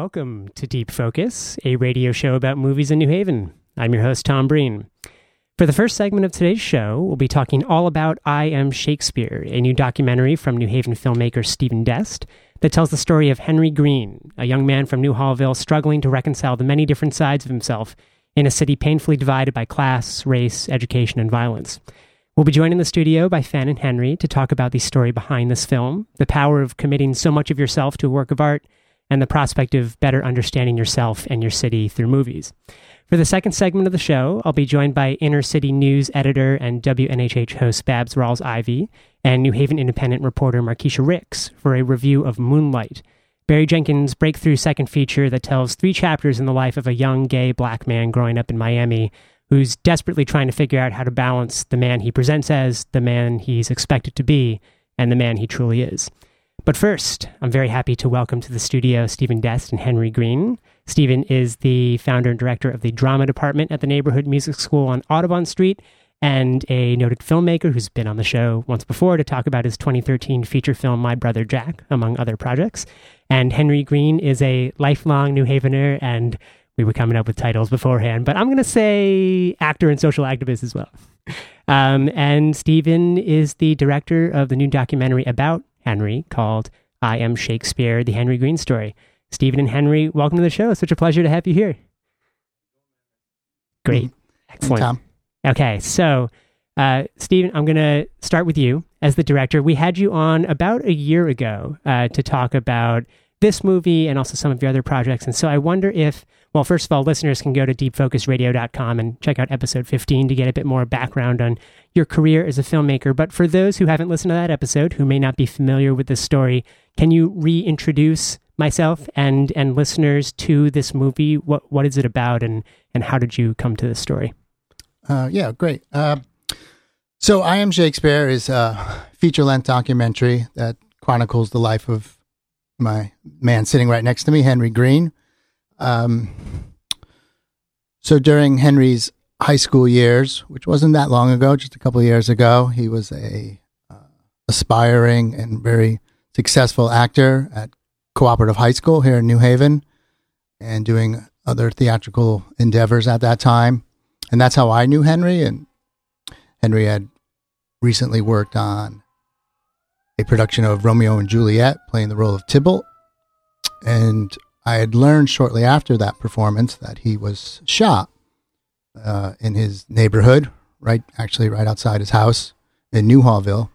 Welcome to Deep Focus, a radio show about movies in New Haven. I'm your host, Tom Breen. For the first segment of today's show, we'll be talking all about I Am Shakespeare, a new documentary from New Haven filmmaker Stephen Dest that tells the story of Henry Green, a young man from Newhallville struggling to reconcile the many different sides of himself in a city painfully divided by class, race, education, and violence. We'll be joined in the studio by Fan and Henry to talk about the story behind this film, the power of committing so much of yourself to a work of art, and the prospect of better understanding yourself and your city through movies. For the second segment of the show, I'll be joined by Inner City News editor and WNHH host Babz Rawls-Ivy and New Haven Independent reporter Markeshia Ricks for a review of Moonlight, Barry Jenkins' breakthrough second feature that tells three chapters in the life of a young gay black man growing up in Miami who's desperately trying to figure out how to balance the man he presents as, the man he's expected to be, and the man he truly is. But first, I'm very happy to welcome to the studio Stephen Dest and Henry Green. Stephen is the founder and director of the drama department at the Neighborhood Music School on Audubon Street and a noted filmmaker who's been on the show once before to talk about his 2013 feature film My Brother Jack, among other projects. And Henry Green is a lifelong New Havener, and we were coming up with titles beforehand, but I'm going to say actor and social activist as well. Um, and Stephen is the director of the new documentary about Henry called I Am Shakespeare, the Henry Green Story. Stephen and Henry, welcome to the show. Such a pleasure to have you here. Great. Mm-hmm. Excellent. Tom. Okay, so uh, Stephen, I'm going to start with you as the director. We had you on about a year ago uh, to talk about this movie and also some of your other projects. And so I wonder if, well, first of all, listeners can go to deepfocusradio.com and check out episode 15 to get a bit more background on your career as a filmmaker. But for those who haven't listened to that episode, who may not be familiar with this story, can you reintroduce myself and and listeners to this movie? What what is it about, and and how did you come to this story? Uh, yeah, great. Uh, so, I Am Shakespeare is a feature length documentary that chronicles the life of my man sitting right next to me, Henry Green. Um, so, during Henry's high school years, which wasn't that long ago, just a couple of years ago, he was a uh, aspiring and very successful actor at Cooperative High School here in New Haven and doing other theatrical endeavors at that time and that's how I knew Henry. And Henry had recently worked on a production of Romeo and Juliet, playing the role of Tybalt. And I had learned shortly after that performance that he was shot uh, in his neighborhood, right, actually right outside his house in Newhallville.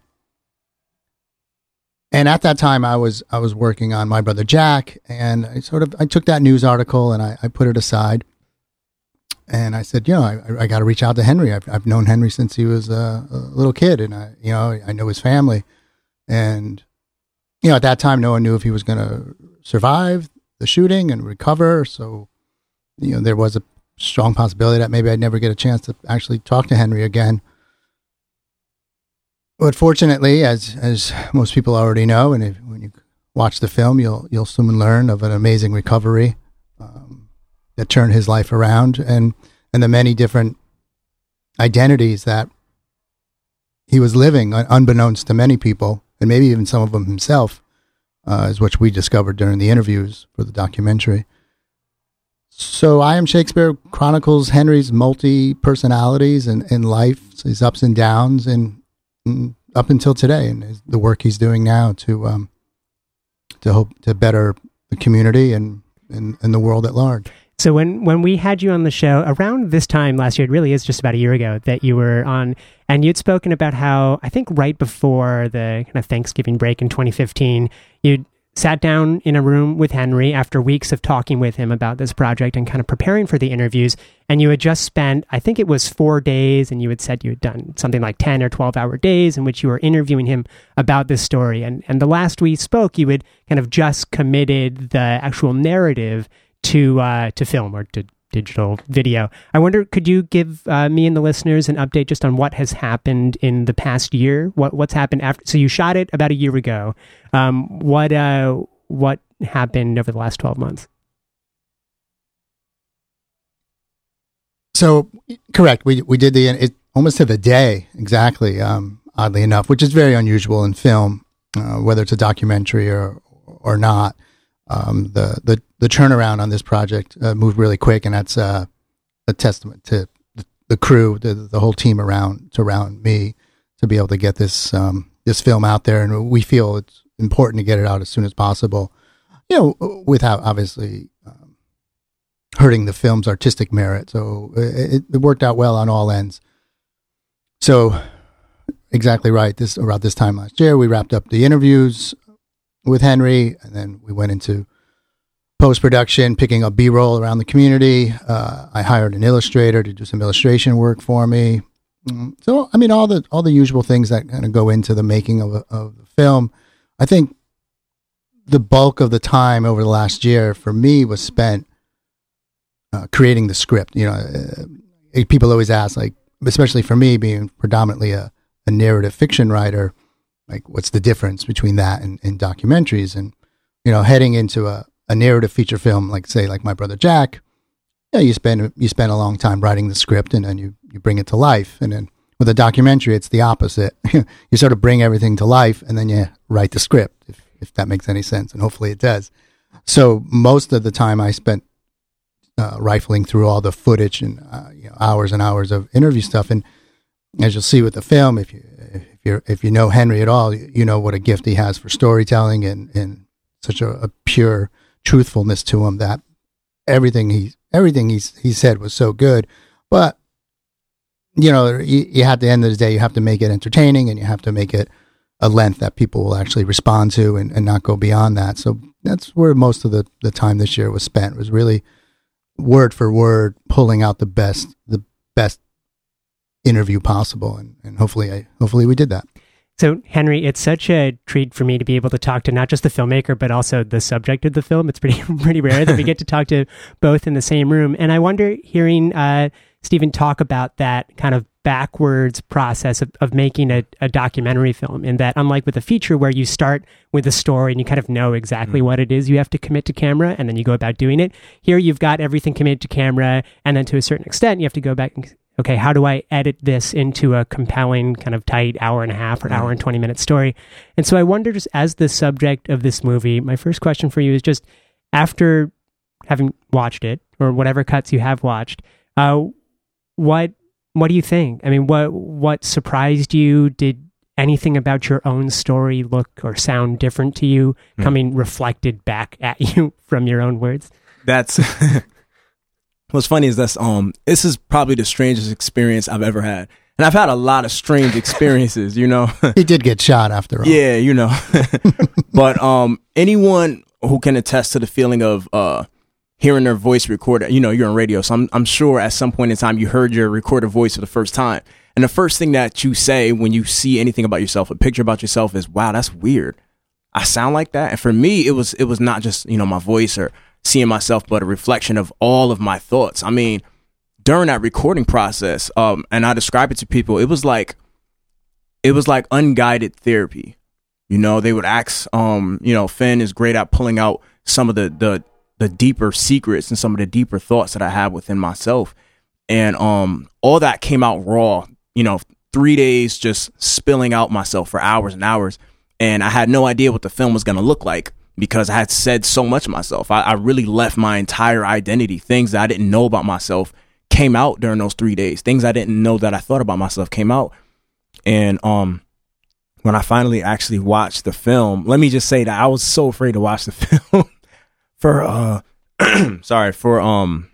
And at that time, I was I was working on my brother Jack, and I sort of I took that news article and I, I put it aside and I said, you know, I, I got to reach out to Henry. I've, I've known Henry since he was a, a, little kid, and I, you know, I know his family, and you know, at that time, no one knew if he was going to survive the shooting and recover. So, you know, there was a strong possibility that maybe I'd never get a chance to actually talk to Henry again. But fortunately, as as most people already know, and if, when you watch the film, you'll you'll soon learn of an amazing recovery. Um, that turned his life around and and the many different identities that he was living unbeknownst to many people and maybe even some of them himself uh, is what we discovered during the interviews for the documentary. So i am shakespeare chronicles henry's multi personalities and, and life his ups and downs and, and up until today and the work he's doing now to um, to hope to better the community and, and, and the world at large. So when when we had you on the show around this time last year, it really is just about a year ago that you were on, and you'd spoken about how I think right before the kind of Thanksgiving break in 2015, you'd sat down in a room with Henry after weeks of talking with him about this project and kind of preparing for the interviews. And you had just spent, I think it was four days, and you had said you had done something like 10 or 12 hour days in which you were interviewing him about this story. And, and the last we spoke, you had kind of just committed the actual narrative to uh, to film or to digital video. I wonder, could you give uh, me and the listeners an update just on what has happened in the past year? What what's happened after? So you shot it about a year ago. Um, what uh, what happened over the last twelve months? So correct, we we did the it almost to the day exactly. Um, oddly enough, which is very unusual in film, uh, whether it's a documentary or or not. Um, the the the turnaround on this project uh, moved really quick, and that's uh, a testament to the, crew, the, the whole team around around me to be able to get this um, this film out there, and we feel it's important to get it out as soon as possible. You know, without obviously um, hurting the film's artistic merit. So it, it worked out well on all ends. So exactly right. This around this time last year, we wrapped up the interviews with Henry, and then we went into post production, picking up B roll around the community. Uh, I hired an illustrator to do some illustration work for me. Mm, so, I mean, all the all the usual things that kind of go into the making of, a, of the film. I think the bulk of the time over the last year for me was spent uh, creating the script. You know, uh, people always ask, like, especially for me being predominantly a, a narrative fiction writer, like, what's the difference between that and, and documentaries? And you know, heading into a, a narrative feature film, like say, like My Brother Jack, yeah, you spend you spend a long time writing the script and then you you bring it to life. And then with a documentary, it's the opposite. you sort of bring everything to life and then you write the script, if if that makes any sense, and hopefully it does. So most of the time I spent uh, rifling through all the footage and uh, you know, hours and hours of interview stuff. And as you'll see with the film, if you if you if you know Henry at all, you know what a gift he has for storytelling and and such a, a pure truthfulness to him that everything he everything he he said was so good. But you know, you, you at the end of the day, you have to make it entertaining and you have to make it a length that people will actually respond to and, and not go beyond that. So that's where most of the, the time this year was spent was really word for word pulling out the best the best interview possible and, and hopefully I hopefully we did that. So, Henry, it's such a treat for me to be able to talk to not just the filmmaker, but also the subject of the film. It's pretty pretty rare that we get to talk to both in the same room. And I wonder, hearing uh, Stephen talk about that kind of backwards process of, of making a, a, documentary film, in that, unlike with a feature where you start with a story and you kind of know exactly mm. what it is you have to commit to camera, and then you go about doing it, here you've got everything committed to camera, and then to a certain extent, you have to go back and okay, how do I edit this into a compelling, kind of tight hour and a half or hour and 20 minute story? And so I wonder, just as the subject of this movie, my first question for you is just after having watched it or whatever cuts you have watched, uh, what what do you think? I mean, what what surprised you? Did anything about your own story look or sound different to you, mm. coming reflected back at you from your own words? That's What's funny is this um this is probably the strangest experience I've ever had. And I've had a lot of strange experiences, you know. he did get shot after all. Yeah, you know. but um anyone who can attest to the feeling of uh hearing their voice recorded, you know, you're on radio. So I'm I'm sure at some point in time you heard your recorded voice for the first time. And the first thing that you say when you see anything about yourself, a picture about yourself is, wow, that's weird. I sound like that. And for me, it was it was not just, you know, my voice or seeing myself, but a reflection of all of my thoughts. I mean, during that recording process, um, and I describe it to people, it was like, it was like unguided therapy. You know, they would ask, um, you know, Finn is great at pulling out some of the, the, the deeper secrets and some of the deeper thoughts that I have within myself. And, um, all that came out raw, you know, three days just spilling out myself for hours and hours. And I had no idea what the film was to look like because I had said so much myself. I, I, really left my entire identity. Things that I didn't know about myself came out during those three days. Things I didn't know that I thought about myself came out. And um, when I finally actually watched the film, let me just say that I was so afraid to watch the film for uh, sorry for um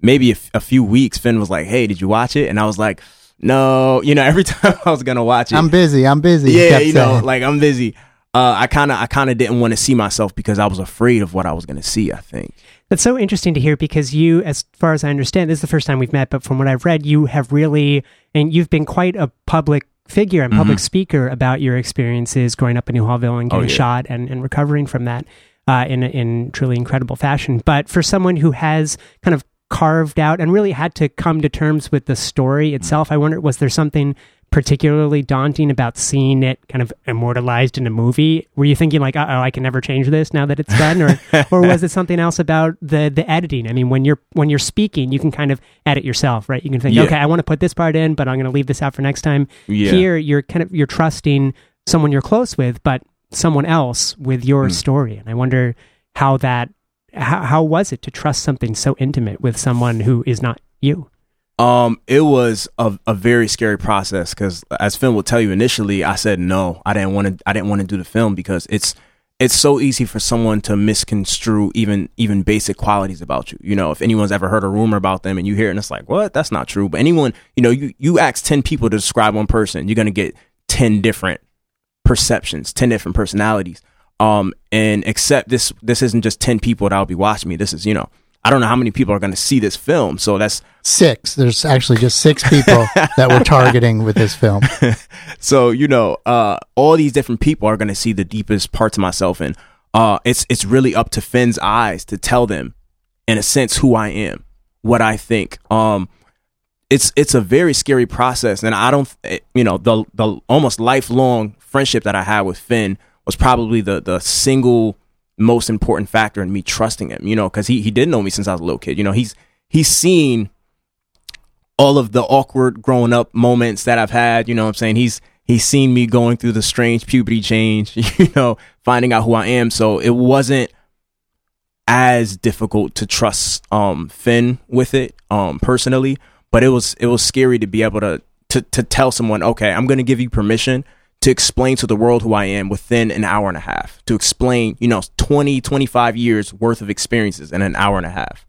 maybe a, f- a few weeks. Finn was like, "Hey, did you watch it?" And I was like. No, you know, every time I was gonna watch it, I'm busy. I'm busy. Yeah, you know, like I'm busy uh, I kind of I kind of didn't want to see myself because I was afraid of what I was going to see. I think that's so interesting to hear because you, as far as I understand, this is the first time we've met, but from what I've read, you have really and you've been quite a public figure and public mm-hmm. speaker about your experiences growing up in Newhallville and getting oh, yeah. shot and, and recovering from that uh, in in truly incredible fashion. But for someone who has kind of carved out and really had to come to terms with the story itself, mm-hmm. I wonder was there something particularly daunting about seeing it kind of immortalized in a movie? Were you thinking like, oh, I can never change this now that it's done, or or was it something else about the the editing? I mean, when you're when you're speaking, you can kind of edit yourself, right? You can think, yeah. okay, I want to put this part in, but I'm going to leave this out for next time. Yeah. Here, you're kind of you're trusting someone you're close with, but someone else with your mm. story, and I wonder how that how, how was it to trust something so intimate with someone who is not you? Um, it was a, a very scary process because, as Finn will tell you, initially I said no. I didn't want to. I didn't want to do the film because it's it's so easy for someone to misconstrue even even basic qualities about you. You know, if anyone's ever heard a rumor about them and you hear it and it's like, what? That's not true. But anyone, you know, you you ask ten people to describe one person, you're gonna get ten different perceptions, ten different personalities. Um, and except this this isn't just ten people that'll be watching me. This is you know I don't know how many people are going to see this film. So that's six. There's actually just six people that we're targeting with this film. so you know, uh, all these different people are going to see the deepest parts of myself, and uh, it's it's really up to Finn's eyes to tell them, in a sense, who I am, what I think. Um, it's it's a very scary process, and I don't, you know, the the almost lifelong friendship that I had with Finn was probably the the single most important factor in me trusting him, you know, because he, he did know me since I was a little kid. You know, he's he's seen all of the awkward growing up moments that I've had, you know what I'm saying? He's he's seen me going through the strange puberty change, you know, finding out who I am. So it wasn't as difficult to trust um Finn with it, um, personally. But it was it was scary to be able to to to tell someone, okay, I'm gonna give you permission to explain to the world who I am within an hour and a half, to explain, you know, 20, 25 years worth of experiences in an hour and a half.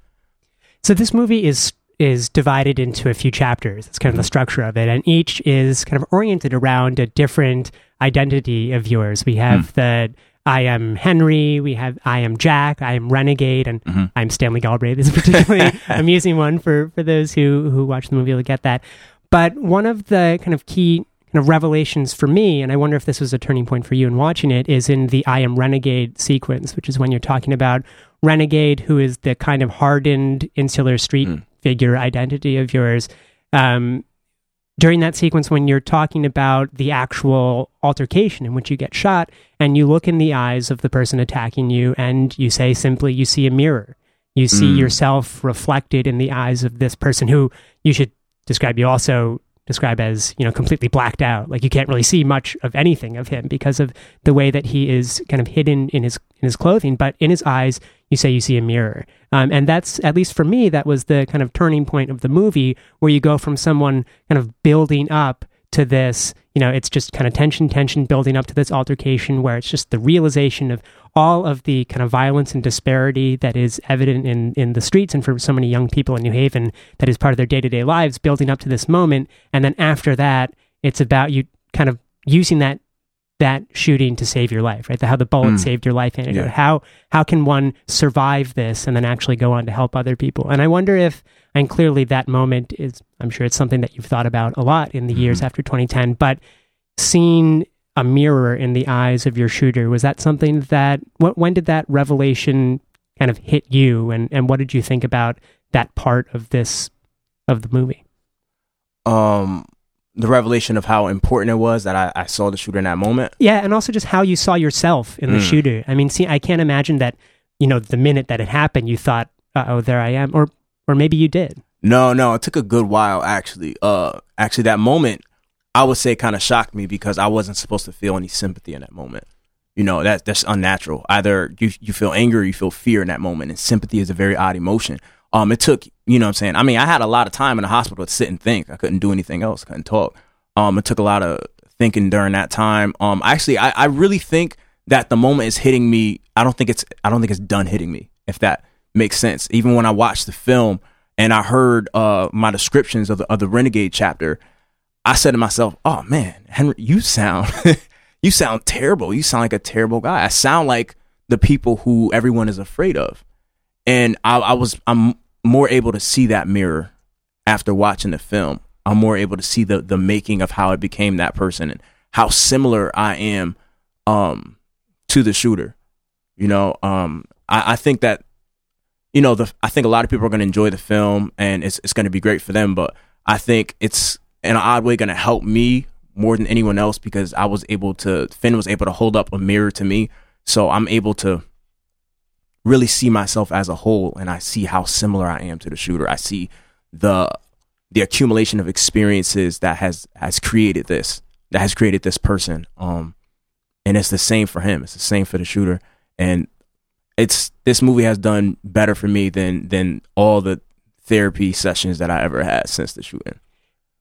So this movie is is divided into a few chapters. It's kind of the structure of it, and each is kind of oriented around a different identity of yours. We have mm. the I am Henry, we have I am Jack, I am Renegade, and mm-hmm. I'm Stanley Galbraith. This is a particularly amusing one for for those who who watch the movie will get that. But one of the kind of key kind of revelations for me, and I wonder if this was a turning point for you in watching it, is in the I am Renegade sequence, which is when you're talking about Renegade, who is the kind of hardened insular street mm. figure identity of yours. Um, during that sequence, when you're talking about the actual altercation in which you get shot, and you look in the eyes of the person attacking you, and you say simply, You see a mirror. You see mm. yourself reflected in the eyes of this person who you should describe you also describe as you know completely blacked out. Like you can't really see much of anything of him because of the way that he is kind of hidden in his in his clothing. But in his eyes you say you see a mirror. Um, and that's at least for me that was the kind of turning point of the movie where you go from someone kind of building up to this you know it's just kind of tension tension building up to this altercation where it's just the realization of all of the kind of violence and disparity that is evident in in the streets and for so many young people in New Haven that is part of their day-to-day lives building up to this moment and then after that it's about you kind of using that that shooting to save your life, right? The, how the bullet mm. saved your life and Yeah. How how can one survive this and then actually go on to help other people? And I wonder if, and clearly that moment is, I'm sure it's something that you've thought about a lot in the mm-hmm. years after 2010. But seeing a mirror in the eyes of your shooter was that something that when did that revelation kind of hit you, and and what did you think about that part of this of the movie? Um the revelation of how important it was that I, I, saw the shooter in that moment. Yeah, and also just how you saw yourself in the mm. shooter. I mean, see, I can't imagine that you know the minute that it happened, you thought, "Oh, there I am," or or maybe you did. No, no, it took a good while actually. Uh, actually, that moment I would say kind of shocked me because I wasn't supposed to feel any sympathy in that moment. You know, that that's unnatural. Either you you feel anger or you feel fear in that moment, and sympathy is a very odd emotion. Um, it took, you know what I'm saying? I mean, I had a lot of time in the hospital to sit and think. I couldn't do anything else, couldn't talk. Um, it took a lot of thinking during that time. Um, actually, I, I really think that the moment is hitting me. I don't think it's, I don't think it's done hitting me, if that makes sense. Even when I watched the film and I heard, uh, my descriptions of the, of the Renegade chapter, I said to myself, oh man, Henry, you sound, you sound terrible. You sound like a terrible guy. I sound like the people who everyone is afraid of and I, I was I'm more able to see that mirror after watching the film. I'm more able to see the the making of how I became that person and how similar I am um to the shooter. You know, um I, I think that you know, the I think a lot of people are gonna enjoy the film and it's it's gonna be great for them, but I think it's in an odd way gonna help me more than anyone else because I was able to Finn was able to hold up a mirror to me. So I'm able to really see myself as a whole and I see how similar I am to the shooter. I see the the accumulation of experiences that has has created this that has created this person um and it's the same for him it's the same for the shooter and it's this movie has done better for me than than all the therapy sessions that I ever had since the shooting.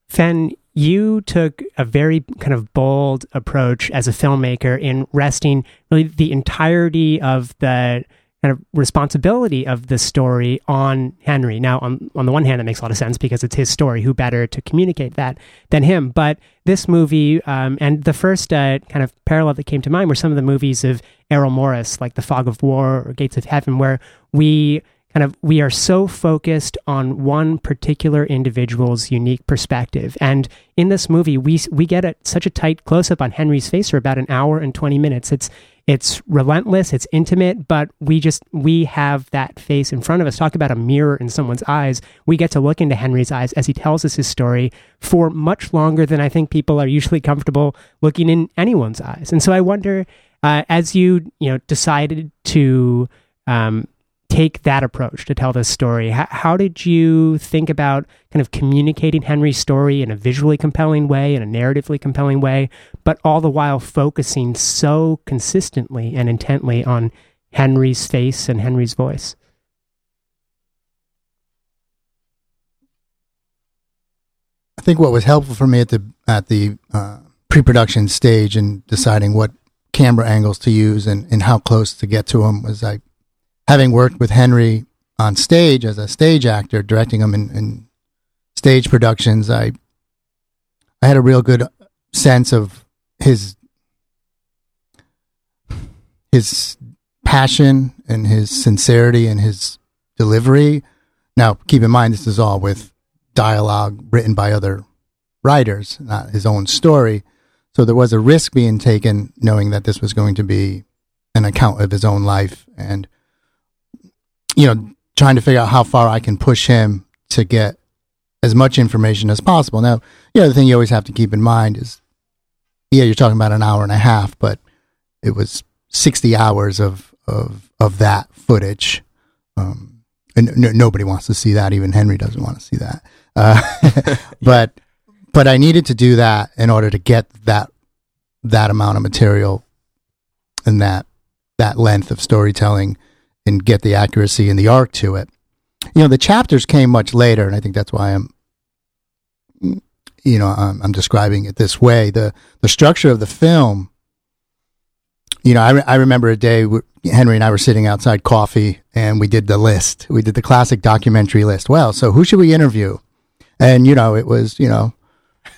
Fen, you took a very kind of bold approach as a filmmaker in resting really the entirety of the kind of responsibility of the story on Henry. Now, on on the one hand, that makes a lot of sense because it's his story. Who better to communicate that than him? But this movie um, and the first uh, kind of parallel that came to mind were some of the movies of Errol Morris, like The Fog of War or Gates of Heaven, where we kind of we are so focused on one particular individual's unique perspective. And in this movie we we get a, such a tight close up on Henry's face for about an hour and 20 minutes. It's it's relentless it's intimate but we just we have that face in front of us. Talk about a mirror in someone's eyes. We get to look into henry's eyes as he tells us his story for much longer than i think people are usually comfortable looking in anyone's eyes. And so i wonder uh, as you you know decided to um, take that approach to tell this story? How, how, did you think about kind of communicating Henry's story in a visually compelling way, in a narratively compelling way, but all the while focusing so consistently and intently on Henry's face and Henry's voice? I think what was helpful for me at the at the uh, pre-production stage and deciding what camera angles to use and, and how close to get to them was I having worked with Henry on stage as a stage actor, directing him in, in stage productions, I I had a real good sense of his his passion and his sincerity and his delivery. Now, keep in mind this is all with dialogue written by other writers, not his own story. So there was a risk being taken knowing that this was going to be an account of his own life and you know, trying to figure out how far I can push him to get as much information as possible. Now, you know, the thing you always have to keep in mind is, yeah, you're talking about an hour and a half, but it was 60 hours of, of, of that footage. Um, and n- nobody wants to see that. Even Henry doesn't want to see that. Uh, but, but I needed to do that in order to get that, that amount of material and that, that length of storytelling and get the accuracy and the arc to it. You know, the chapters came much later, and I think that's why I'm, you know, I'm, I'm describing it this way. the The structure of the film. You know, I, re- I remember a day Henry and I were sitting outside coffee, and we did the list. We did the classic documentary list. Well, so who should we interview? And you know, it was you know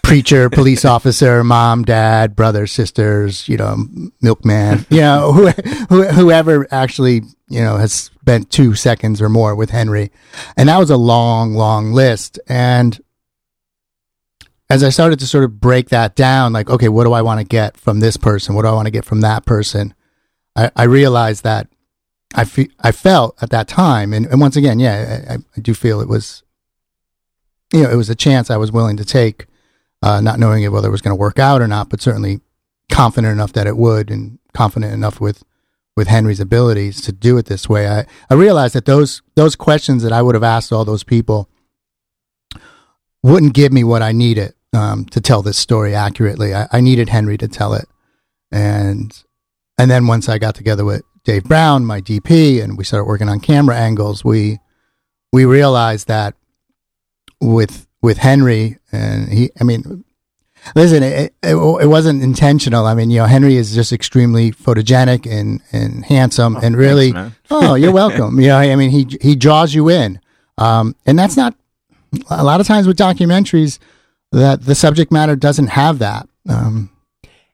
preacher, police officer, mom, dad, brothers, sisters, you know, milkman, you know, who, who, whoever actually, you know, has spent two seconds or more with Henry. And that was a long, long list. And as I started to sort of break that down, like, okay, what do I want to get from this person? What do I want to get from that person? I, I realized that I, fe- I felt at that time, and, and once again, yeah, I, I do feel it was, you know, it was a chance I was willing to take uh, not knowing whether it was going to work out or not, but certainly confident enough that it would, and confident enough with with Henry's abilities to do it this way. I, I realized that those those questions that I would have asked all those people wouldn't give me what I needed um, to tell this story accurately. I, I needed Henry to tell it, and and then once I got together with Dave Brown, my DP, and we started working on camera angles, we we realized that with with Henry, and he, I mean, listen, it, it, it, wasn't intentional. I mean, you know, Henry is just extremely photogenic and, and handsome oh, and really, thanks, oh, you're welcome. you know, I mean, he, he draws you in. Um, and that's not a lot of times with documentaries that the subject matter doesn't have that. Um,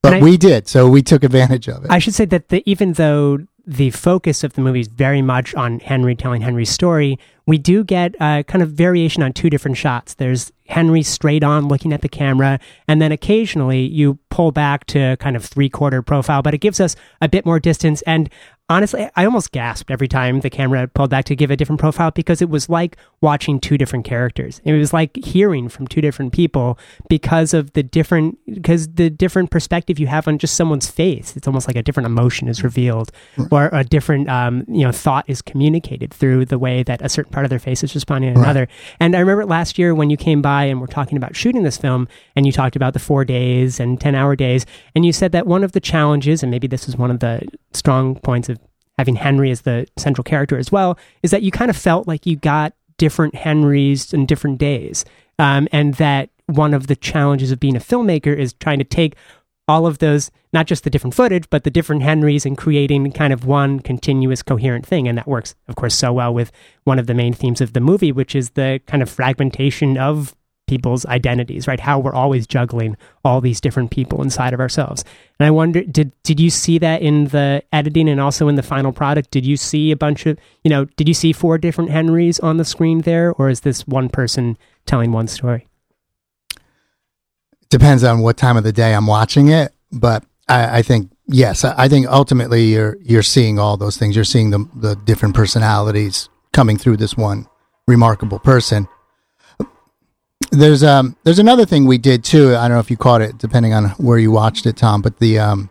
but I, we did, so we took advantage of it. I should say that the, even though the focus of the movie is very much on Henry telling Henry's story, we do get a kind of variation on two different shots. There's Henry straight on looking at the camera, and then occasionally you pull back to kind of three quarter profile, but it gives us a bit more distance. And honestly, I almost gasped every time the camera pulled back to give a different profile because it was like watching two different characters. It was like hearing from two different people because of the different because the different perspective you have on just someone's face. It's almost like a different emotion is revealed, or a different um, you know thought is communicated through the way that a certain part of their face is responding to right. another. And I remember last year when you came by and we're talking about shooting this film, and you talked about the four days and ten hour days, and you said that one of the challenges, and maybe this is one of the strong points of having Henry as the central character as well, is that you kind of felt like you got different Henrys and different days. Um, and that one of the challenges of being a filmmaker is trying to take all of those, not just the different footage, but the different Henrys and creating kind of one continuous coherent thing. And that works, of course, so well with one of the main themes of the movie, which is the kind of fragmentation of people's identities, right? How we're always juggling all these different people inside of ourselves. And I wonder, did did you see that in the editing and also in the final product? Did you see a bunch of, you know, did you see four different Henrys on the screen there, or is this one person telling one story? Depends on what time of the day I'm watching it, but I, I think yes, I, I think ultimately you're you're seeing all those things. You're seeing the the different personalities coming through this one remarkable person there's um there's another thing we did too. I don't know if you caught it, depending on where you watched it, Tom. But the um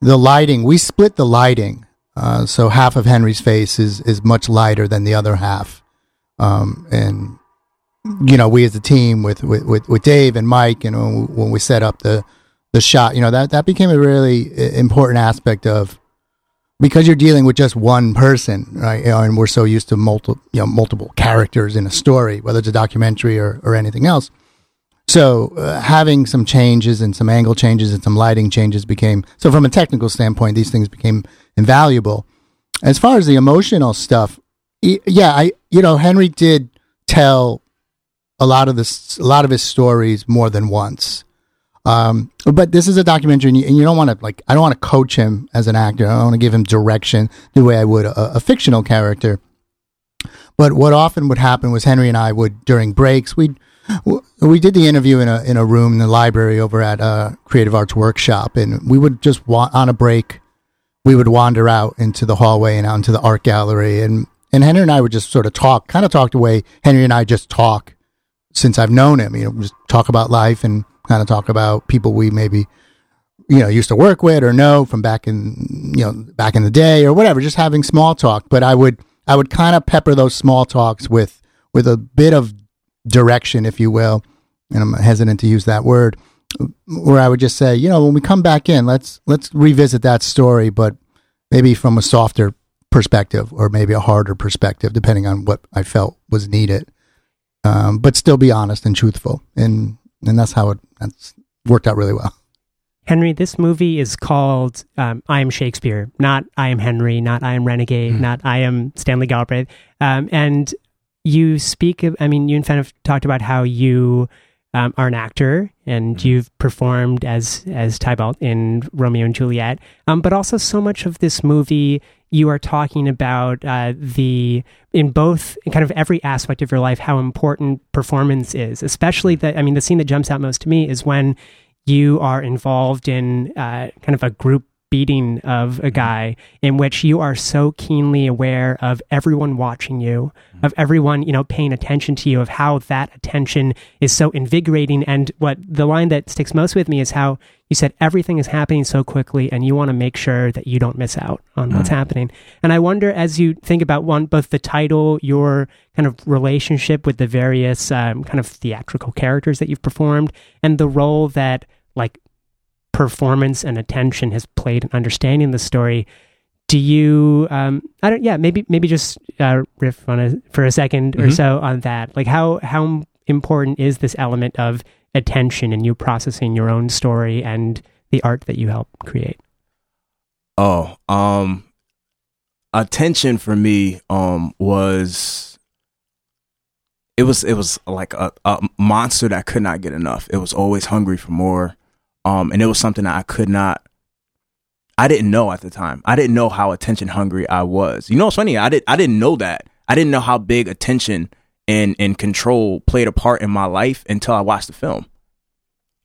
the lighting, we split the lighting. Uh, so half of Henry's face is is much lighter than the other half. Um, and you know, we as a team with with with, Dave and Mike, and we, when we set up the the shot, you know, that that became a really important aspect of because you're dealing with just one person, right? You know, and we're so used to multiple, you know, multiple characters in a story, whether it's a documentary or, or anything else. So uh, having some changes and some angle changes and some lighting changes became so from a technical standpoint, these things became invaluable. As far as the emotional stuff, yeah, I you know Henry did tell a lot of this, a lot of his stories more than once. Um, but this is a documentary, and you, and you don't want to like. I don't want to coach him as an actor. I don't want to give him direction the way I would a, a, fictional character. But what often would happen was Henry and I would during breaks we we did the interview in a in a room in the library over at uh, Creative Arts Workshop, and we would just wa- on a break we would wander out into the hallway and out into the art gallery, and and Henry and I would just sort of talk, kind of talk the way Henry and I just talk since I've known him. You know, just talk about life and kind of talk about people we maybe you know used to work with or know from back in you know back in the day or whatever just having small talk but i would i would kind of pepper those small talks with with a bit of direction if you will and i'm hesitant to use that word where i would just say you know when we come back in let's let's revisit that story but maybe from a softer perspective or maybe a harder perspective depending on what i felt was needed um, but still be honest and truthful and and that's how it that's worked out really well. Henry, this movie is called um, I Am Shakespeare, not I Am Henry, not I Am Renegade, mm. not I Am Stanley Galbraith. Um, and you speak of, I mean, you kind of talked about how you um, are an actor and mm. you've performed as as Tybalt in Romeo and Juliet. Um, but also, so much of this movie you are talking about uh, the in both in kind of every aspect of your life how important performance is especially that i mean the scene that jumps out most to me is when you are involved in uh, kind of a group beating of a mm-hmm. guy in which you are so keenly aware of everyone watching you, mm-hmm. of everyone, you know, paying attention to you, of how that attention is so invigorating. And what the line that sticks most with me is how you said everything is happening so quickly and you want to make sure that you don't miss out on what's mm-hmm. happening. And I wonder as you think about one, both the title, your kind of relationship with the various um, kind of theatrical characters that you've performed, and the role that like performance and attention has played in understanding the story. Do you? Um, I don't. Yeah, maybe maybe just uh, riff on a for a 2nd mm-hmm. or so on that. Like how how important is this element of attention and you processing your own story and the art that you help create? Oh, um, attention for me um was it was it was like a, a monster that could not get enough. It was always hungry for more. Um, and it was something that I could not, I didn't know at the time. I didn't know how attention hungry I was. You know, it's funny. I didn't, I didn't know that. I didn't know how big attention and, and control played a part in my life until I watched the film.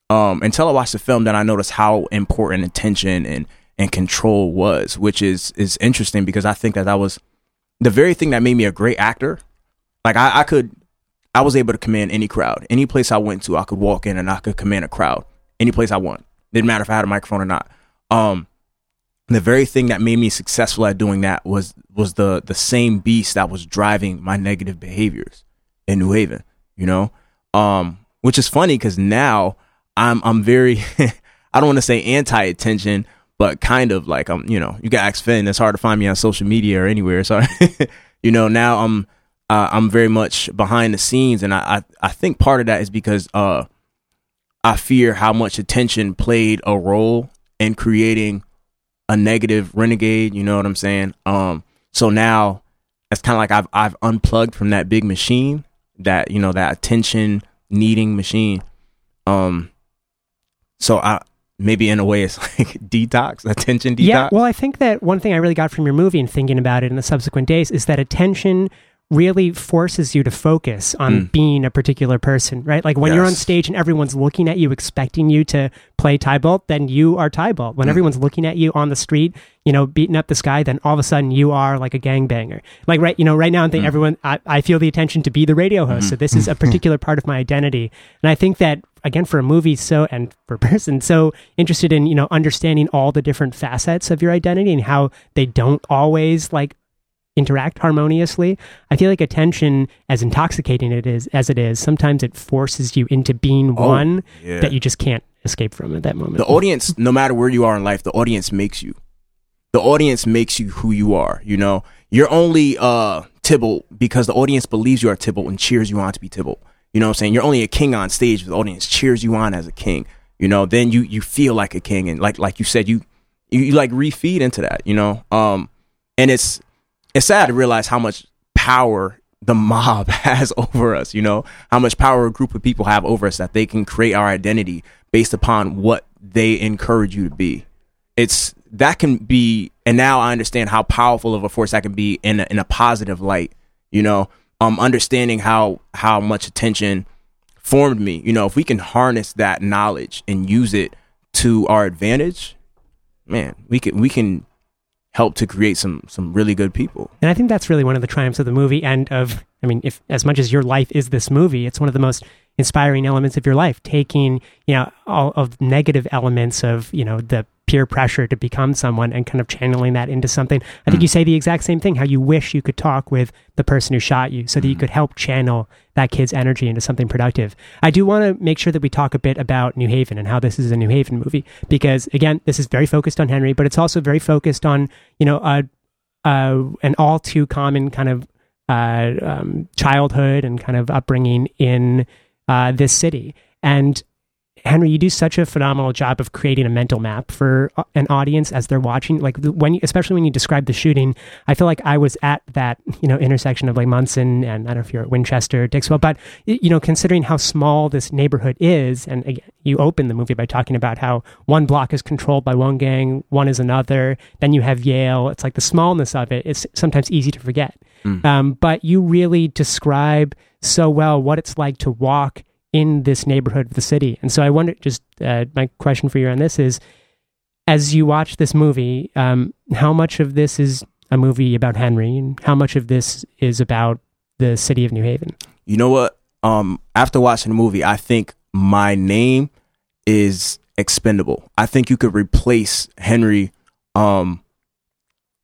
Um, until I watched the film, then I noticed how important attention and, and control was, which is, is interesting because I think that that was the very thing that made me a great actor. Like I, I could, I was able to command any crowd. Any place I went to, I could walk in and I could command a crowd any place I want. Didn't matter if I had a microphone or not. Um, the very thing that made me successful at doing that was was the the same beast that was driving my negative behaviors in New Haven. You know, um, which is funny because now I'm I'm very I don't want to say anti attention, but kind of like I'm, you know, you got ask Finn. It's hard to find me on social media or anywhere. So, you know, now I'm, uh, I'm very much behind the scenes, and I, I, I think part of that is because uh, I fear how much attention played a role in creating a negative renegade. You know what I'm saying? Um, so now it's kind of like I've I've unplugged from that big machine, that you know that attention needing machine. Um, so I maybe in a way it's like detox, attention detox. Yeah, well, I think that one thing I really got from your movie and thinking about it in the subsequent days is that attention really forces you to focus on Mm. being a particular person, right? Like when you're on stage and everyone's looking at you, expecting you to play Tybalt, then you are Tybalt. When Mm. everyone's looking at you on the street, you know, beating up this guy, then all of a sudden you are like a gangbanger. Like right, you know, right now I Mm. think everyone, I, I feel the attention to be the radio host. Mm-hmm. So this is a particular part of my identity. And I think that again, for a movie, so, and for a person so interested in, you know, understanding all the different facets of your identity and how they don't always like interact harmoniously. I feel like attention, as intoxicating it is as it is, sometimes it forces you into being Oh, one yeah. that you just can't escape from at that moment. the audience no matter where you are in life the audience makes you the audience makes you who you are you know you're only uh tybalt because the audience believes you are Tybalt and cheers you on to be Tybalt. you know what i'm saying you're only a king on stage the audience cheers you on as a king you know then you you feel like a king and like like you said you you, you like refeed into that you know um and it's it's sad to realize how much power the mob has over us, you know, how much power a group of people have over us that they can create our identity based upon what they encourage you to be. It's that can be, and now I understand how powerful of a force that can be in a, in a positive light, you know, um, understanding how, how much attention formed me, you know, if we can harness that knowledge and use it to our advantage, man, we can, we can help to create some, some really good people. And I think that's really one of the triumphs of the movie and of, I mean, if as much as your life is this movie, it's one of the most inspiring elements of your life, taking, you know, all of negative elements of, you know, the peer pressure to become someone and kind of channeling that into something. I think you say the exact same thing, how you wish you could talk with the person who shot you so that you could help channel that kid's energy into something productive. I do want to make sure that we talk a bit about New Haven and how this is a New Haven movie because again, this is very focused on Henry, but it's also very focused on, you know, a uh, an all too common kind of uh, um, childhood and kind of upbringing in uh, this city. And Henry, you do such a phenomenal job of creating a mental map for uh, an audience as they're watching. Like when, you, especially when you describe the shooting, I feel like I was at that you know intersection of like Munson and I don't know if you're at Winchester, Dixwell, but you know considering how small this neighborhood is, and again, you open the movie by talking about how one block is controlled by one gang, one is another. Then you have Yale. It's like the smallness of it is sometimes easy to forget. Um, but you really describe so well what it's like to walk in this neighborhood of the city. And so I wonder, just uh, my question for you on this is, as you watch this movie, um, how much of this is a movie about Henry, and how much of this is about the city of New Haven? you know what? Um, after watching the movie, I think my name is expendable. I think you could replace Henry um,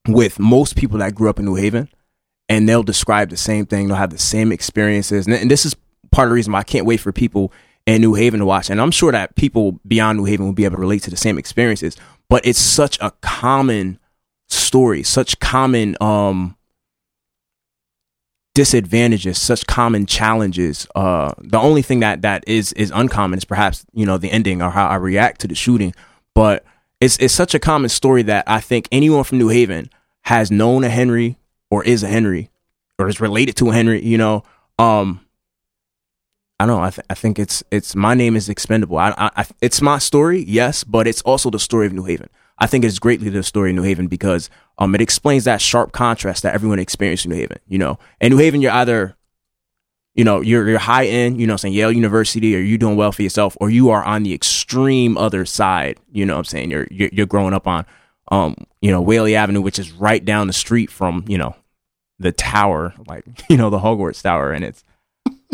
with most people that grew up in New Haven, and they'll describe the same thing. They'll have the same experiences, and, and this is part of the reason why I can't wait for people in New Haven to watch. And I'm sure that people beyond New Haven will be able to relate to the same experiences. But it's such a common story, such common um, disadvantages, such common challenges. Uh, the only thing that that is is uncommon is perhaps you know the ending or how I react to the shooting. But it's it's such a common story that I think anyone from New Haven has known a Henry or is a Henry or is related to a Henry. You know, um, I don't know. I, th- I think it's it's my name is expendable. I, I, I it's my story, yes, but it's also the story of New Haven. I think it's greatly the story of New Haven because um it explains that sharp contrast that everyone experienced in New Haven. You know, in New Haven, you're either you know you're you're high end, you know, saying Yale University, or you doing well for yourself, or you are on the extreme other side. You know, what I'm saying you're you're, you're growing up on um you know Whaley Avenue, which is right down the street from you know the tower, like you know the Hogwarts Tower, and it's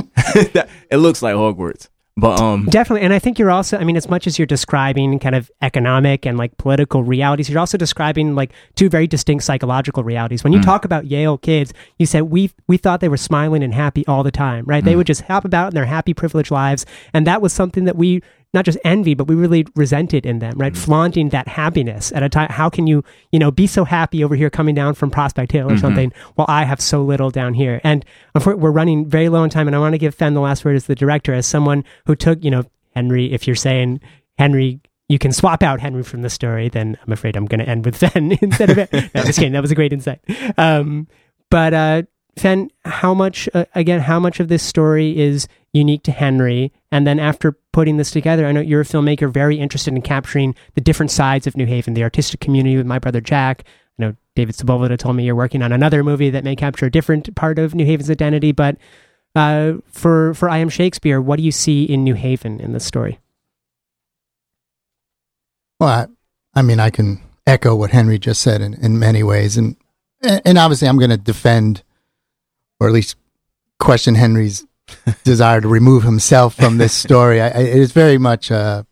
it looks like Hogwarts. But um, Definitely. And I think you're also, I mean, as much as you're describing kind of economic and like political realities, you're also describing like two very distinct psychological realities. When you talk about Yale kids, you said we we thought they were smiling and happy all the time, right? They would just hop about in their happy, privileged lives. And that was something that we not just envy, but we really resent it in them, right? Mm-hmm. Flaunting that happiness at a time. How can you, you know, be so happy over here coming down from Prospect Hill or Mhm. something while I have so little down here? And we're running very low on time, and I want to give Fen the last word as the director, as someone who took, you know, Henry. If you're saying Henry. You can swap out Henry from the story, then I'm afraid I'm going to end with Fen instead of it. No, just kidding. That was a great insight. Um, but uh, Fen, how much uh, again? How much of this story is unique to Henry? And then after putting this together, I know you're a filmmaker very interested in capturing the different sides of New Haven, the artistic community with my brother Jack. I know David Sepulveda told me you're working on another movie that may capture a different part of New Haven's identity. But uh, for for I Am Shakespeare, what do you see in New Haven in this story? Well, I, I mean, I can echo what Henry just said in, in many ways, and and obviously, I'm going to defend, or at least question Henry's desire to remove himself from this story. I, I, it is very much, uh,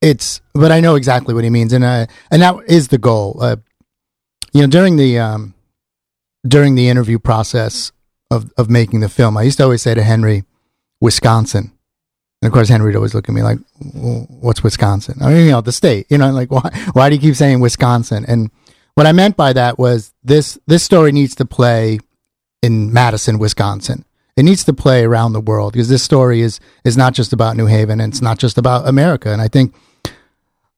it's, but I know exactly what he means, and uh, and that is the goal. Uh, you know, during the um, during the interview process of of making the film, I used to always say to Henry, Wisconsin. And of course, Henry would always look at me like, "Well, "What's Wisconsin?" I mean, you know, the state. You know, like why? Why do you keep saying Wisconsin? And what I meant by that was this: this story needs to play in Madison, Wisconsin. It needs to play around the world because this story is is not just about New Haven and it's not just about America. And I think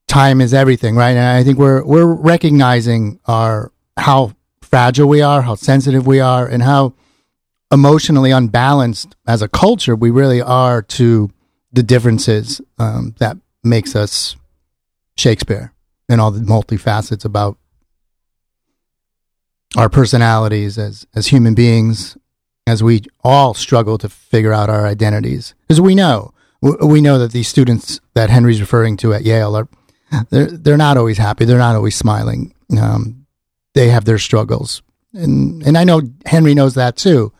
time is everything, right? And I think we're we're recognizing our how fragile we are, how sensitive we are, and how emotionally unbalanced as a culture we really are to the differences um, that makes us Shakespeare and all the multifacets about our personalities as as human beings as we all struggle to figure out our identities. Because we know we know that these students that Henry's referring to at Yale are they're they're not always happy. They're not always smiling. Um, they have their struggles. And and I know Henry knows that too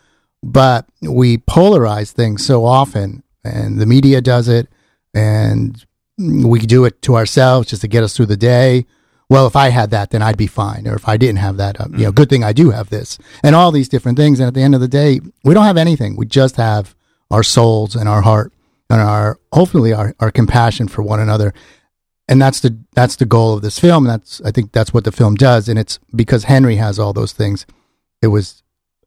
but we polarize things so often and the media does it and we do it to ourselves just to get us through the day well if i had that then i'd be fine. Or if i didn't have that um, you know good thing i do have this. And all these different things. And at the end of the day we don't have anything. We just have our souls and our heart and our hopefully our, our compassion for one another. And that's the that's the goal of this film. And that's i think that's what the film does. And it's because henry has all those things. It was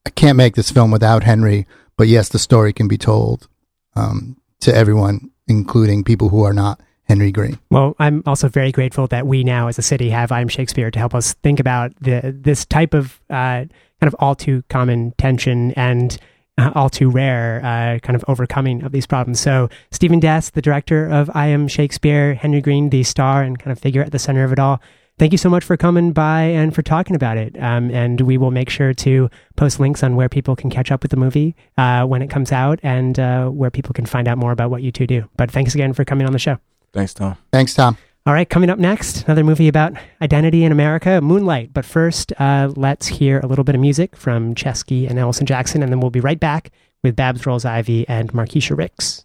i can't make this film without henry but yes the story can be told um, to everyone including people who are not henry green Well, I'm also very grateful that we now, as a city, have I'm Shakespeare to help us think about the this type of uh, kind of all too common tension and uh, all too rare uh, kind of overcoming of these problems. So, Stephen Dess, the director of I Am Shakespeare, Henry Green, the star and kind of figure at the center of it all. Thank you so much for coming by and for talking about it. Um, and we will make sure to post links on where people can catch up with the movie uh, when it comes out and uh, where people can find out more about what you two do. But thanks again for coming on the show. Thanks, Tom. thanks tom All right, coming up next, another movie about identity in America, Moonlight. But first, uh, let's hear a little bit of music from Chesky and Ellison Jackson, and then we'll be right back with Babz Rawls-Ivy and Markeshia Ricks.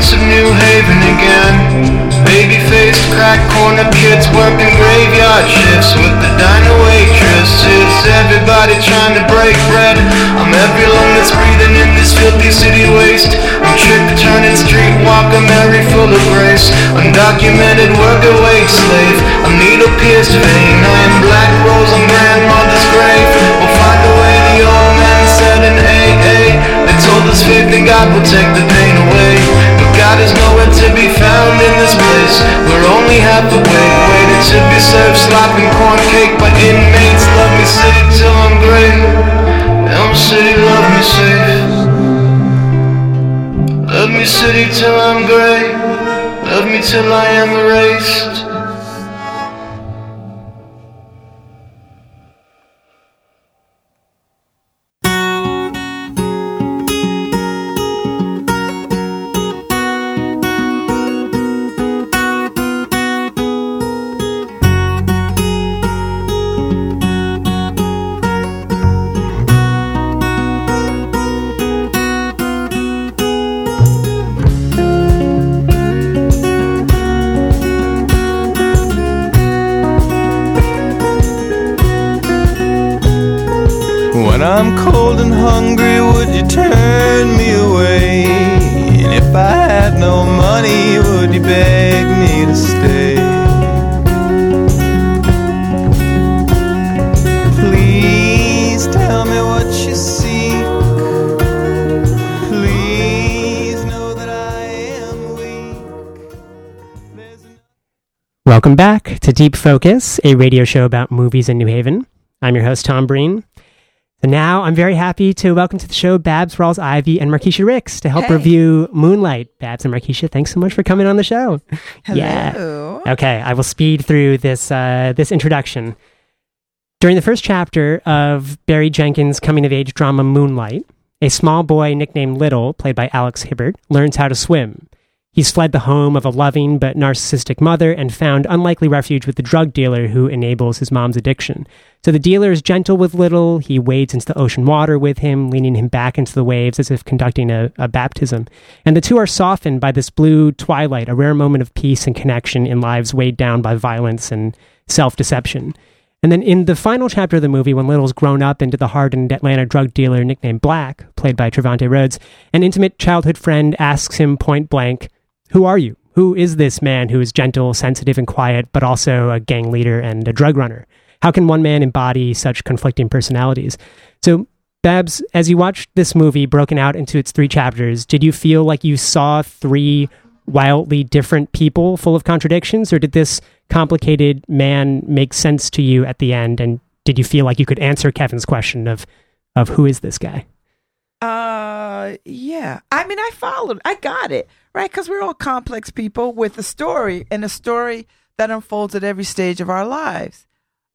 Streets of New Haven again. Baby-faced, crack-corner kids working graveyard shifts with the diner waitresses. Everybody trying to break bread. I'm every lung that's breathing in this filthy city waste. I'm trick-turning street streetwalker, Mary full of grace. Undocumented worker, wage slave. A needle-pierced vein. I am black rose on grandmother's grave. We'll find a way, the old man said in AA. They told us faith in God will take the pain to in this place. We're only half awake, waiting to be served slopping corn cake by inmates. Love me city till I'm gray. Elm City, love me safe. Love me city till I'm gray. Love me till I am erased. Welcome back to Deep Focus, a radio show about movies in New Haven. I'm your host, Tom Breen. And now I'm very happy to welcome to the show Babz Rawls-Ivy and Markeshia Ricks to help Hey. review Moonlight. Babz and Markeshia, thanks so much for coming on the show. Yeah. Hello. Okay, I will speed through this uh, this introduction. During the first chapter of Barry Jenkins' coming of age drama Moonlight, a small boy nicknamed Little, played by Alex Hibbert, learns how to swim. He's fled the home of a loving but narcissistic mother and found unlikely refuge with the drug dealer who enables his mom's addiction. So the dealer is gentle with Little. He wades into the ocean water with him, leaning him back into the waves as if conducting a, a baptism. And the two are softened by this blue twilight, a rare moment of peace and connection in lives weighed down by violence and self deception. And then in the final chapter of the movie, when Little's grown up into the hardened Atlanta drug dealer nicknamed Black, played by Trevante Rhodes, an intimate childhood friend asks him point blank, Who are you? Who is this man who is gentle, sensitive, and quiet, but also a gang leader and a drug runner? How can one man embody such conflicting personalities? So, Babz, as you watched this movie broken out into its three chapters, did you feel like you saw three wildly different people full of contradictions, or did this complicated man make sense to you at the end? And did you feel like you could answer Kevin's question of, of who is this guy? Uh, yeah. I mean, I followed. I got it right because we're all complex people with a story and a story that unfolds at every stage of our lives.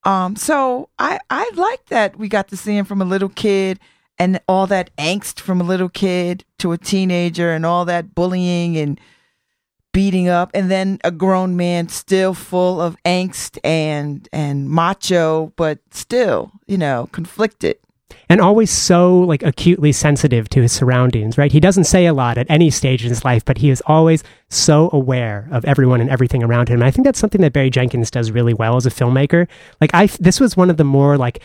Um, so I I like that we got to see him from a little kid and all that angst from a little kid to a teenager and all that bullying and beating up and then a grown man still full of angst and and macho but still you know conflicted and always so like acutely sensitive to his surroundings right? He doesn't say a lot at any stage in his life but he is always so aware of everyone and everything around him. And i think that's something that barry jenkins does really well as a filmmaker. Like i this was one of the more like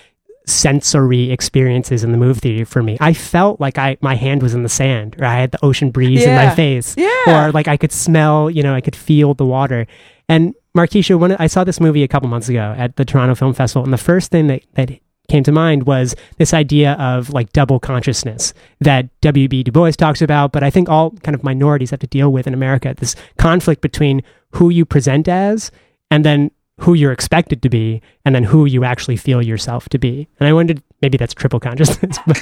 sensory experiences in the movie theater for me. I felt like i my hand was in the sand or i had the ocean breeze in my face Yeah. or like i could smell you know i could feel the water. And Markeshia, when I saw this movie a couple months ago at the Toronto Film Festival, and the first thing that, that came to mind was this idea of like double consciousness that W.B. Du Bois talks about, but I think all kind of minorities have to deal with in America this conflict between who you present as and then who you're expected to be and then who you actually feel yourself to be. And I wondered maybe that's triple consciousness. but-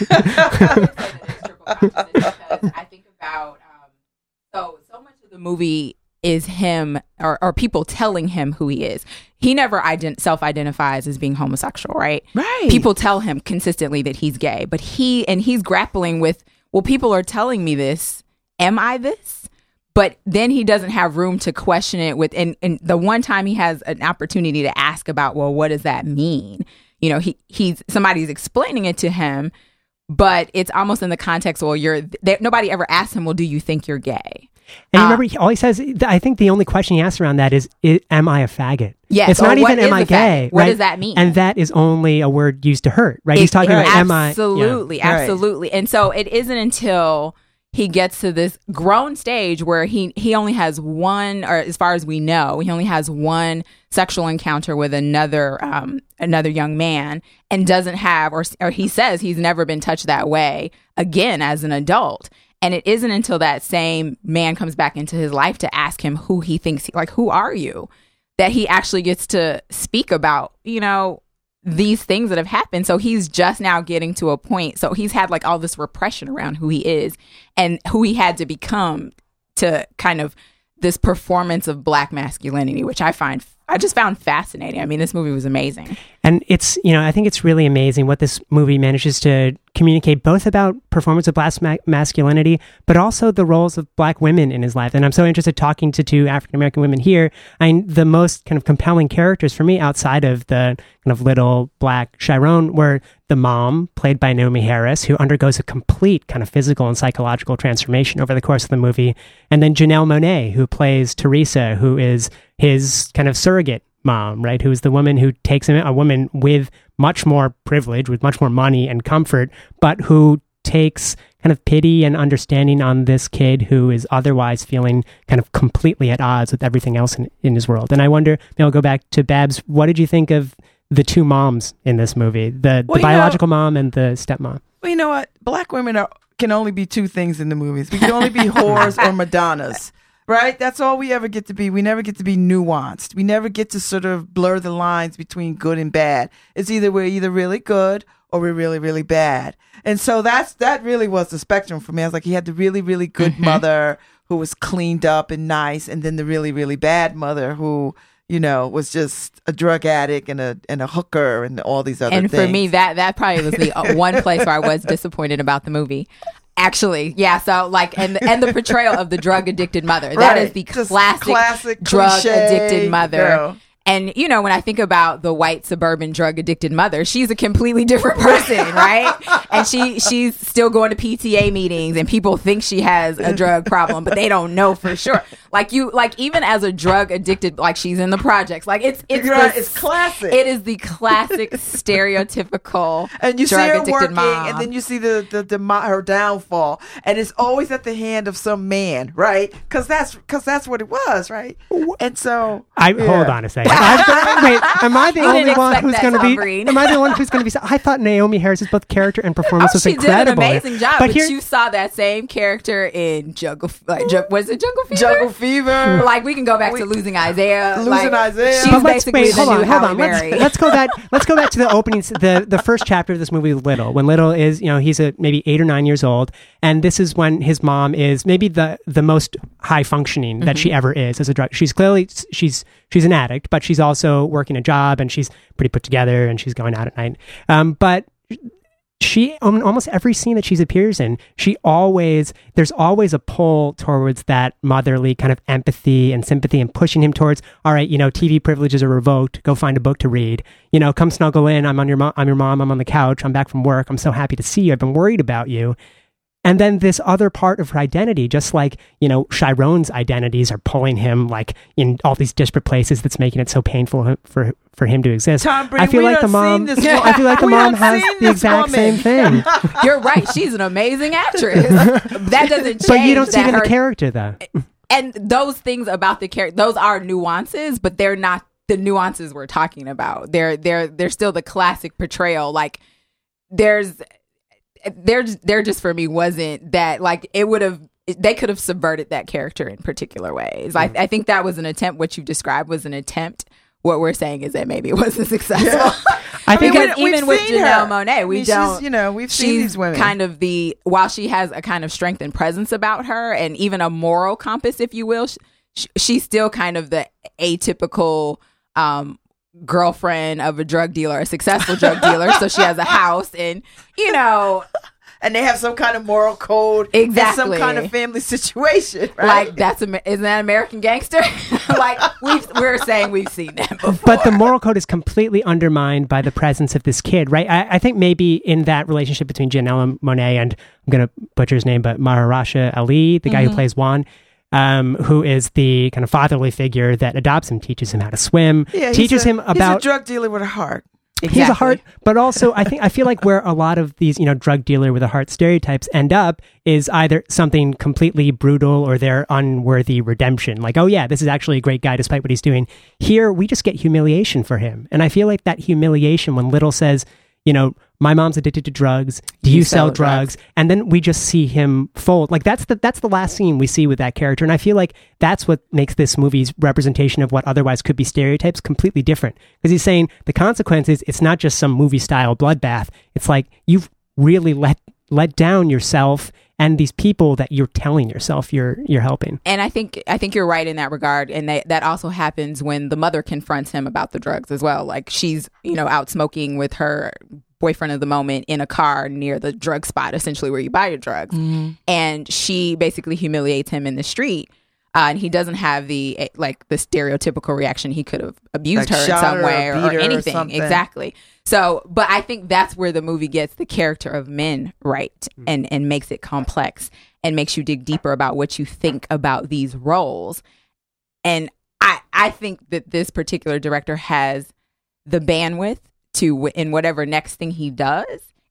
I think about um, so so much of the movie is him or, or people telling him who he is. He never ident- self-identifies as being homosexual, right? right People tell him consistently that he's gay, but he and he's grappling with, well, people are telling me this. Am I this? But then he doesn't have room to question it with and, and the one time he has an opportunity to ask about, well, what does that mean? You know, he he's somebody's explaining it to him, but it's almost in the context, well, you're there, nobody ever asked him, well, do you think you're gay? And Uh, remember, he, all he says, I think the only question he asks around that is, Am I a faggot? Yes, It's not even, is Am I a faggot? gay? What right? does that mean? And that is only a word used to hurt, right? He's talking it- about, Am I? yeah. Absolutely, Right. absolutely. And so it isn't until he gets to this grown stage where he he only has one, or as far as we know, he only has one sexual encounter with another um, another young man, and doesn't have, or or he says he's never been touched that way again as an adult. And it isn't until that same man comes back into his life to ask him who he thinks, he, like, who are you? That he actually gets to speak about, you know, these things that have happened. So he's just now getting to a point. So he's had like all this repression around who he is and who he had to become to kind of this performance of black masculinity, which I find I just found fascinating. I mean, this movie was amazing. And it's, you know, I think it's really amazing what this movie manages to communicate both about performance of black ma- masculinity, but also the roles of black women in his life. And I'm so interested talking to two African American women here. I the most kind of compelling characters for me outside of the kind of little black Chiron were the mom, played by Naomie Harris, who undergoes a complete kind of physical and psychological transformation over the course of the movie. And then Janelle Monáe, who plays Teresa, who is his kind of surrogate mom, right? Who is the woman who takes him, a woman with much more privilege, with much more money and comfort, but who takes kind of pity and understanding on this kid who is otherwise feeling kind of completely at odds with everything else in, in his world. And I wonder, maybe I'll go back to Babz. What did you think of the two moms in this movie, the, Well, the you know- biological mom and the stepmom? Well, you know what? Black women are can only be two things in the movies. We can only be whores or Madonnas. Right? That's all we ever get to be. We never get to be nuanced. We never get to sort of blur the lines between good and bad. It's either we're either really good or we're really, really bad. And so that's that really was the spectrum for me. I was like, he had the really, really good Mm-hmm. mother who was cleaned up and nice, and then the really, really bad mother who, you know, was just a drug addict and a and a hooker and all these other and things. for me that that probably was the uh, one place where i was disappointed about the movie actually yeah so like and and the portrayal of the drug addicted mother that Right. is the Just classic, classic drug addicted mother know. And you know when i think about the white suburban drug addicted mother she's a completely different person right and she she's still going to pta meetings and people think she has a drug problem but they don't know for sure like you like even as a drug addicted like she's in the projects like it's it's Right, it's classic. it is the classic stereotypical and you see her drug-addicted working, mom. and then you see the the, the mo- her downfall, and it's always at the hand of some man, right? Because that's because that's what it was, right? And so I yeah. hold on a second. I've, wait, am I the You only didn't one expect who's that, going to be? Breen. Am I the one who's going to be? I thought Naomie Harris's both character and performance Oh, was she incredible. did an amazing job, But but, here, you saw that same character in Jungle, like Ju- was it Jungle Fever? Jungle Fever. Like we can go back to losing Isaiah. Losing like, Isaiah. She's but let's basically wait. the Hold new on, hold Halle on. Berry. Let's, let's go back. Let's go back to the opening. s- the The first chapter of this movie with Little. When Little is, you know, he's a, maybe eight or nine years old, and this is when his mom is maybe the the most high functioning that Mm-hmm. she ever is as a drug. She's clearly she's she's an addict, but she's also working a job and she's pretty put together and she's going out at night. Um, but she um, almost every scene that she appears in she always there's always a pull towards that motherly kind of empathy and sympathy and pushing him towards all right you know tv privileges are revoked. Go find a book to read. You know come snuggle in. I'm on your mom i'm your mom. I'm on the couch. I'm back from work. I'm so happy to see you. I've been worried about you and then this other part of her identity, just like, you know, Chiron's identities are pulling him like in all these disparate places that's making it so painful for for him to exist. Tom Breen, I feel we like the mom I feel like the mom has the this exact same thing. You're right. She's an amazing actress. that doesn't change. but you don't see it in the character though. and those things about the character those are nuances but they're not the nuances we're talking about they're they're they're still the classic portrayal like there's they're they're just for me wasn't that like it would have they could have subverted that character in particular ways I, I think that was an attempt what you described was an attempt what we're saying is that maybe it wasn't successful I think because we've even with Janelle her. Monáe, we I mean, don't. you know, we've seen these women. kind of the while she has a kind of strength and presence about her, and even a moral compass, if you will. Sh- sh- she's still kind of the atypical um, girlfriend of a drug dealer, a successful drug dealer. So she has a house, and you know, and they have some kind of moral code, and some kind of family situation, right? like that's Amer- isn't that American Gangster? like we we're saying we've seen that before. but the moral code is completely undermined by the presence of this kid, right? I, I think maybe in that relationship between Janelle Monáe and I'm going to butcher his name, but Maharasha Ali, the guy Mm-hmm. who plays Juan, um, who is the kind of fatherly figure that adopts him, teaches him how to swim, yeah, teaches a- him about He's a drug dealer with a heart. he has a heart, but also I think I feel like where a lot of these, you know, drug dealer with a heart stereotypes end up is either something completely brutal or their unworthy redemption. Like, oh yeah, this is actually a great guy despite what he's doing. Here we just get humiliation for him. And I feel like that humiliation when Little says, you know, my mom's addicted to drugs. Do you, sell, sell drugs? And then we just see him fold. Like that's the that's the last scene we see with that character. And I feel like that's what makes this movie's representation of what otherwise could be stereotypes completely different. Because he's saying the consequences, it's not just some movie style bloodbath. It's like you've really let let down yourself and these people that you're telling yourself you're you're helping. and I think I think you're right in that regard, and that that also happens when the mother confronts him about the drugs as well. Like she's you know out smoking with her boyfriend of the moment in a car near the drug spot, essentially where you buy your drugs, and she basically humiliates him in the street. Uh, and he doesn't have the eh, like the stereotypical reaction he could have abused Like her in some her or way or, or anything. something. exactly. So but i think that's where the movie gets the character of men right and and makes it complex and makes you dig deeper about what you think about these roles. And I, I think that this particular director has the bandwidth to, in whatever next thing he does,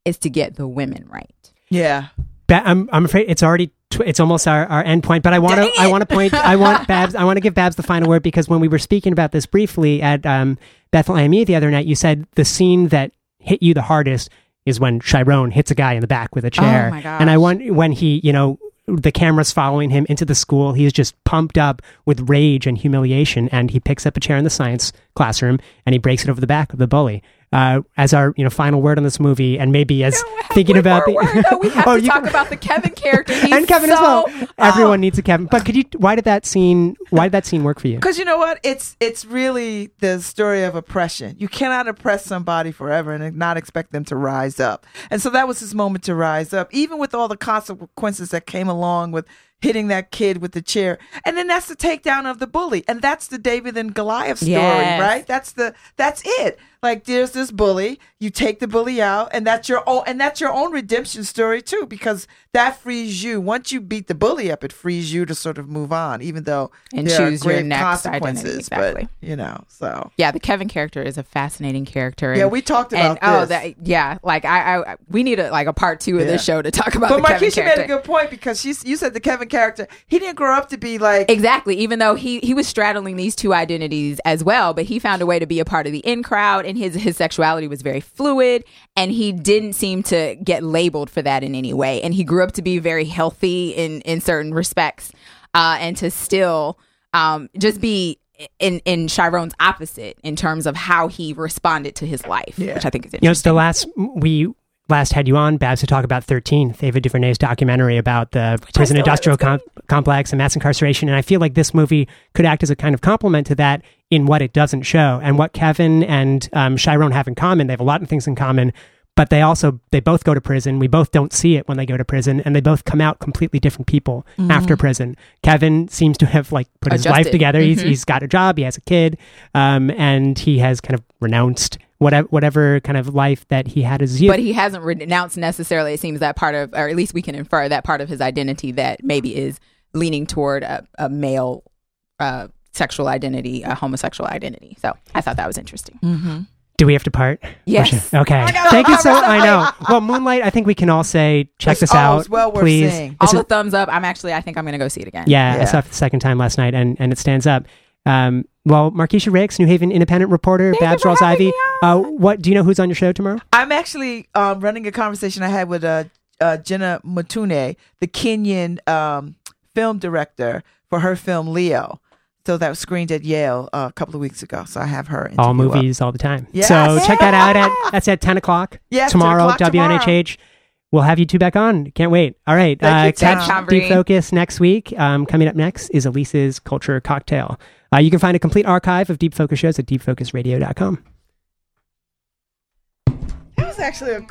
is to get the women right. Yeah. Ba- I'm I'm afraid it's already tw- it's almost our, our end point, but I want to I want to point I want Babz I want to give Babz the final word because when we were speaking about this briefly at um, Bethlehem E the other night, you said the scene that hit you the hardest is when Chiron hits a guy in the back with a chair, Oh my gosh. and I want when he you know the camera's following him into the school. He's just pumped up with rage and humiliation, and he picks up a chair in the science classroom and he breaks it over the back of the bully. Uh, as our you know final word on this movie, and maybe as thinking about the word, though. we have Oh, to talk about the Kevin character. He's and Kevin as well. Everyone needs a Kevin. But could you? Why did that scene? Why did that scene work for you? Because you know what? It's it's really the story of oppression. You cannot oppress somebody forever and not expect them to rise up. And so that was his moment to rise up, even with all the consequences that came along with hitting that kid with the chair. And then that's the takedown of the bully. And that's the David and Goliath story, Yes. right? That's the that's it. Like there's this bully, you take the bully out, and that's your own and that's your own redemption story too, because that frees you. Once you beat the bully up, it frees you to sort of move on, even though And choose your next consequences. exactly. But you know, so Yeah, the Kevin character is a fascinating character. yeah, we talked and about oh, this. that yeah, like I, I, we need a like a part two of Yeah. this show to talk about but Markeshia made a good point because she's you said the Kevin character, he didn't grow up to be like Exactly. Even though he he was straddling these two identities as well, but he found a way to be a part of the in crowd, and his his sexuality was very fluid, and he didn't seem to get labeled for that in any way. And he grew up to be very healthy in in certain respects, uh, and to still um, just be in in Chiron's opposite in terms of how he responded to his life, Yeah. which I think is interesting. You know, it's the last we last had you on Babz to talk about 13th, Ava DuVernay's documentary about the prison industrial com- complex and mass incarceration. And I feel like this movie could act as a kind of complement to that in what it doesn't show and what Kevin and um, Chiron have in common. They have a lot of things in common. But they also they both go to prison. We both don't see it when they go to prison, and they both come out completely different people after prison. Kevin seems to have like put his life together. He's, Mhm. he's got a job, he has a kid, um, and he has kind of renounced whatever whatever kind of life that he had as youth. but he hasn't renounced necessarily. It seems that part of, or at least we can infer that part of his identity that maybe is leaning toward a, a male uh, sexual identity, a homosexual identity. So I thought that was interesting. Mm-hmm. Do we have to part? Yes. Okay. Thank you so. I know. Well, Moonlight. I think we can all say check It's this oh, out. it's well worth please. seeing. It's All a- the thumbs up. I'm actually, I think I'm going to go see it again. yeah, I Yeah. saw it for the second time last night, and and it stands up. Um, well, Markeshia Ricks, New Haven Independent reporter, Thank Babz Rawls-Ivy. Uh, what do you know? Who's on your show tomorrow? I'm actually um, running a conversation I had with uh, uh, Jinna Mutune, the Kenyan um, film director for her film Leo. So that was screened at Yale uh, a couple of weeks ago. So I have her. All interview up. movies, all the time. Yes. So check that out. At that's at ten o'clock Yes, 10 tomorrow. o'clock tomorrow. WNHH. We'll have you two back on. Can't wait. All right. Uh, you, catch. Deep Focus next week. Um, coming up next is Elise's Culture Cocktail. Uh, you can find a complete archive of Deep Focus shows at deepfocusradio.com. That was actually a